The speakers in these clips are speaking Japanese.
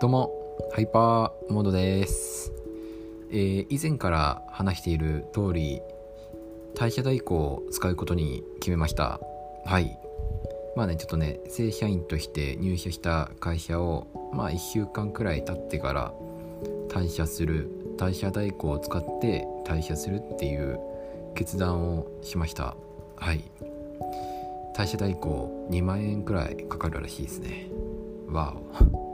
どうも、ハイパーモードです。えー、以前から話している通り、退社代行を使うことに決めました。はい。まあね、ちょっとね、正社員として入社した会社を、まあ1週間くらい経ってから退社する、退社代行を使って退社するっていう決断をしました。はい。退社代行2万円くらいかかるらしいですね。わお。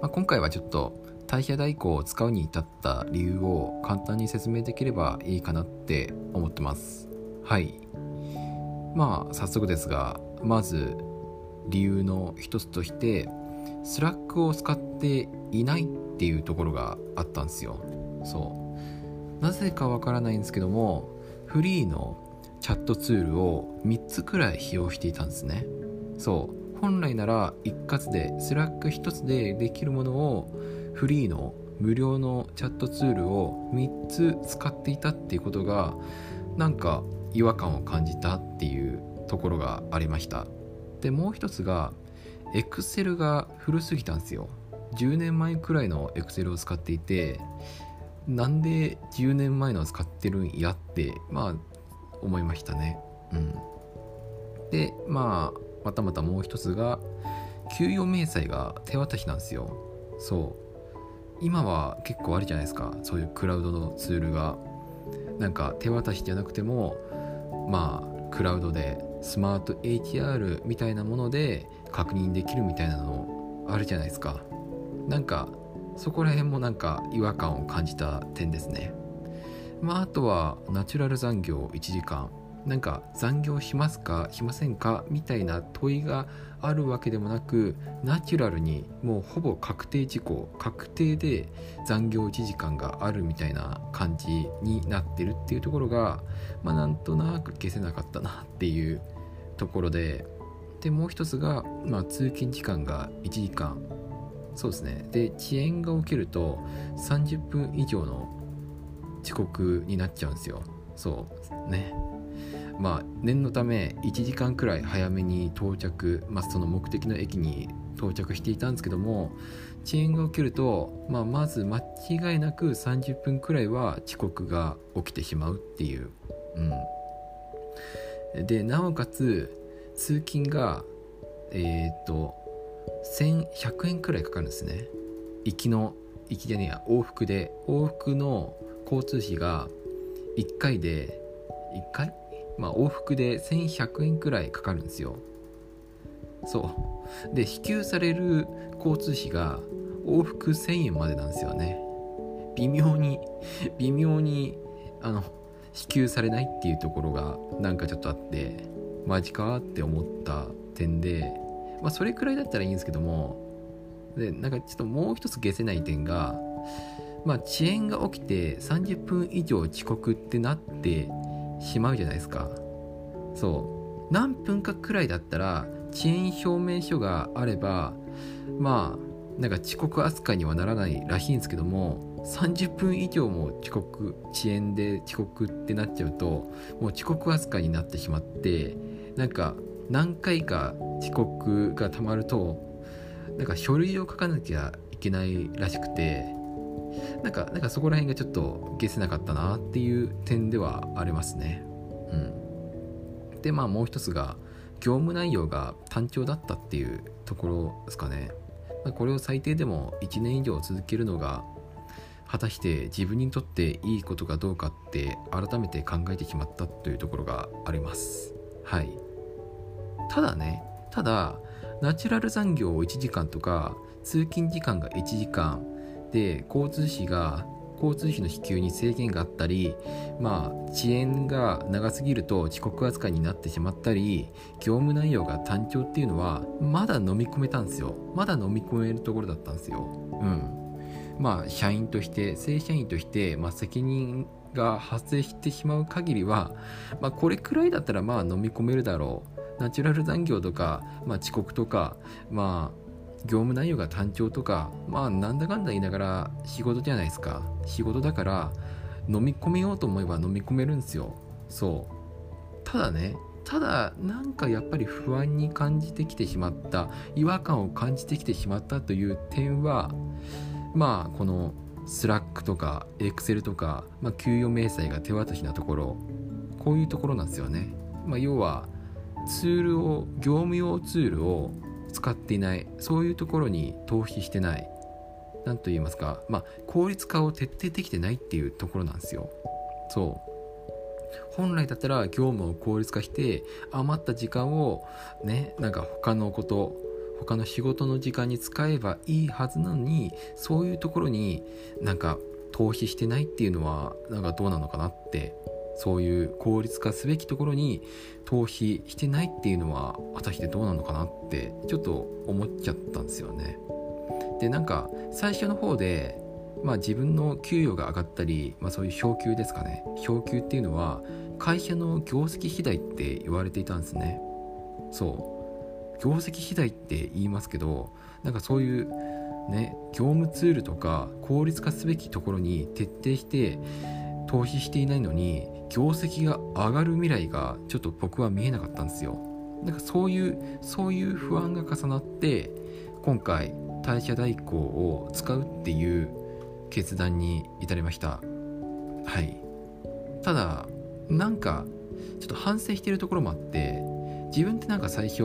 まあ、今回はちょっと退社代行を使うに至った理由を簡単に説明できればいいかなって思ってます。はい。まあ早速ですがまず理由の一つとして Slack を使っていないっていうところがあったんですよ。そう。なぜかわからないんですけどもフリーのチャットツールを3つくらい使用していたんですね。そう。本来なら一括で Slack 1つでできるものをフリーの無料のチャットツールを3つ使っていたっていうことがなんか違和感を感じたっていうところがありました。でもう一つが Excel が古すぎたんですよ。10年前くらいの Excel を使っていてなんで10年前のを使ってるんやってまあ思いましたね。うん。でまあまたまたもう一つが給与明細が手渡しなんですよ。そう。今は結構あるじゃないですか。そういうクラウドのツールが。なんか手渡しじゃなくてもまあクラウドでスマート HR みたいなもので確認できるみたいなのあるじゃないですか。なんかそこら辺もなんか違和感を感じた点ですね。まああとはナチュラル残業1時間。なんか残業しますか？しませんか？みたいな問いがあるわけでもなくナチュラルにもうほぼ確定事項確定で残業1時間があるみたいな感じになってるっていうところがまあなんとなく消せなかったなっていうところででもう一つが、まあ、通勤時間が1時間。そうですね。で遅延が起きると30分以上の遅刻になっちゃうんですよ。そう。ね。まあ念のため1時間くらい早めに到着、まあ、その目的の駅に到着していたんですけども遅延が起きると、まあ、まず間違いなく30分くらいは遅刻が起きてしまうっていう、うん、でなおかつ通勤がえっ、と1100円くらいかかるんですね。行きの行きじゃねえや往復で。往復の交通費が1回で1回？まあ、往復で1100円くらいかかるんですよ。そう。で支給される交通費が往復1000円までなんですよね。微妙に微妙にあの支給されないっていうところがなんかちょっとあってマジかって思った点でまあそれくらいだったらいいんですけどもでなんかちょっともう一つ消せない点がまあ遅延が起きて30分以上遅刻ってなってしまうじゃないですか。そう。何分かくらいだったら遅延証明書があればまあなんか遅刻扱いにはならないらしいんですけども30分以上も遅刻遅延で遅刻ってなっちゃうともう遅刻扱いになってしまってなんか何回か遅刻がたまるとなんか書類を書かなきゃいけないらしくてなんか、なんかそこら辺がちょっと消せなかったなっていう点ではありますね。うん。で、まあもう一つが、業務内容が単調だったっていうところですかね。これを最低でも1年以上続けるのが、果たして自分にとっていいことかどうかって改めて考えてしまったというところがあります。はい。ただね、ただ、ナチュラル残業を1時間とか、通勤時間が1時間、で交通費が交通費の支給に制限があったり、まあ、遅延が長すぎると遅刻扱いになってしまったり業務内容が単調っていうのはまだ飲み込めたんですよ。まだ飲み込めるところだったんですよ。うん。まあ社員として正社員として、まあ、責任が発生してしまう限りは、まあ、これくらいだったらまあ飲み込めるだろう。ナチュラル残業とか、まあ、遅刻とかまあ業務内容が単調とかまあなんだかんだ言いながら仕事じゃないですか。仕事だから飲み込めようと思えば飲み込めるんですよ。そう。ただねただなんかやっぱり不安に感じてきてしまった違和感を感じてきてしまったという点はまあこの Slack とか Excel とか、まあ、給与明細が手渡しなところこういうところなんですよね、まあ、要はツールを業務用ツールを使っていないそういうところに投資してない何と言いますか、まあ、効率化を徹底できてないっていうところなんですよ。そう。本来だったら業務を効率化して余った時間をねなんか他のこと他の仕事の時間に使えばいいはずなのにそういうところになんか投資してないっていうのはなんかどうなのかなってそういう効率化すべきところに投資してないっていうのは果たしてどうなのかなってちょっと思っちゃったんですよね。でなんか最初の方でまあ自分の給与が上がったり、まあ、そういう昇給ですかね。昇給っていうのは会社の業績次第って言われていたんですね。そう。業績次第って言いますけどなんかそういうね業務ツールとか効率化すべきところに徹底して投資していないのに業績が上がる未来がちょっと僕は見えなかったんですよ。なんかそういうそういう不安が重なって今回退社代行を使うっていう決断に至りました。はい。ただなんかちょっと反省してるところもあって自分ってなんか最初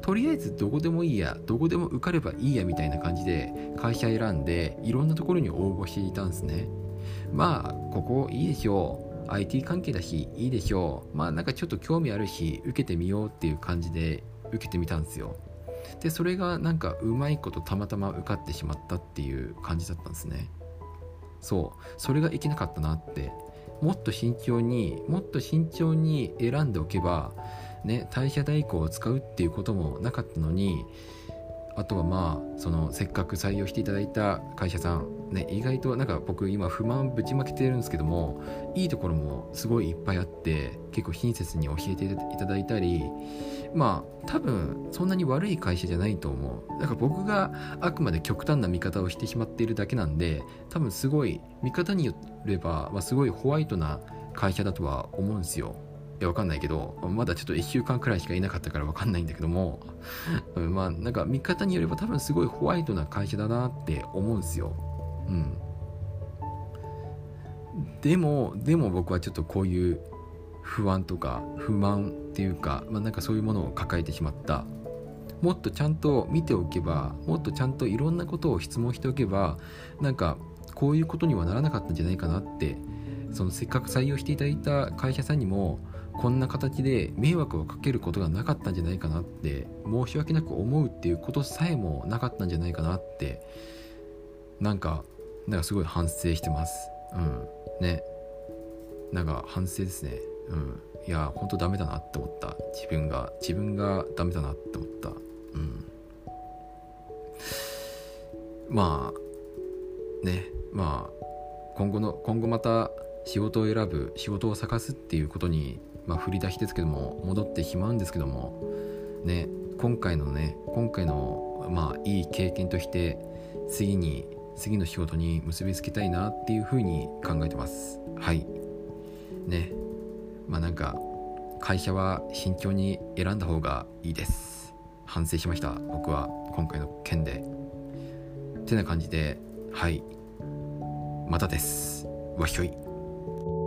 とりあえずどこでもいいやどこでも受かればいいやみたいな感じで会社選んでいろんなところに応募していたんですね。まあここいいでしょう。IT 関係だしいいでしょう。まあなんかちょっと興味あるし受けてみようっていう感じで受けてみたんですよ。でそれがなんかうまいことたまたま受かってしまったっていう感じだったんですね。そう。それがいけなかったなって。もっと慎重にもっと慎重に選んでおけばね代謝代行を使うっていうこともなかったのにあとはまあそのせっかく採用していただいた会社さんね意外となんか僕今不満ぶちまけてるんですけどもいいところもすごいいっぱいあって結構親切に教えていただいたりまあ多分そんなに悪い会社じゃないと思う。だから僕があくまで極端な見方をしてしまっているだけなんで多分すごい見方によれば、まあ、すごいホワイトな会社だとは思うんですよ。いや、わかんないけど、まだちょっと1週間くらいしかいなかったからわかんないんだけども、まあ、なんか見方によれば多分すごいホワイトな会社だなって思うんですよ。うん。でも、でも僕はちょっとこういう不安とか不満っていうか、まあ、なんかそういうものを抱えてしまった。もっとちゃんと見ておけば、もっとちゃんといろんなことを質問しておけば、なんかこういうことにはならなかったんじゃないかなって、そのせっかく採用していただいた会社さんにも、こんな形で迷惑をかけることがなかったんじゃないかなって申し訳なく思うっていうことさえもなかったんじゃないかなってなんかなんかすごい反省してます。うん。ね。なんか反省ですね。うん。いやほんとダメだなって思った。自分が。自分がダメだなって思った。うん。まあね。まあ今後の今後また仕事を選ぶ仕事を探すっていうことにまあ、振り出しですけども戻ってしまうんですけどもね今回のね今回のまあいい経験として次に次の仕事に結びつけたいなっていうふうに考えてます。はい。ね。まあなんか会社は慎重に選んだ方がいいです。反省しました僕は今回の件で。てな感じではい。またです。わひょい。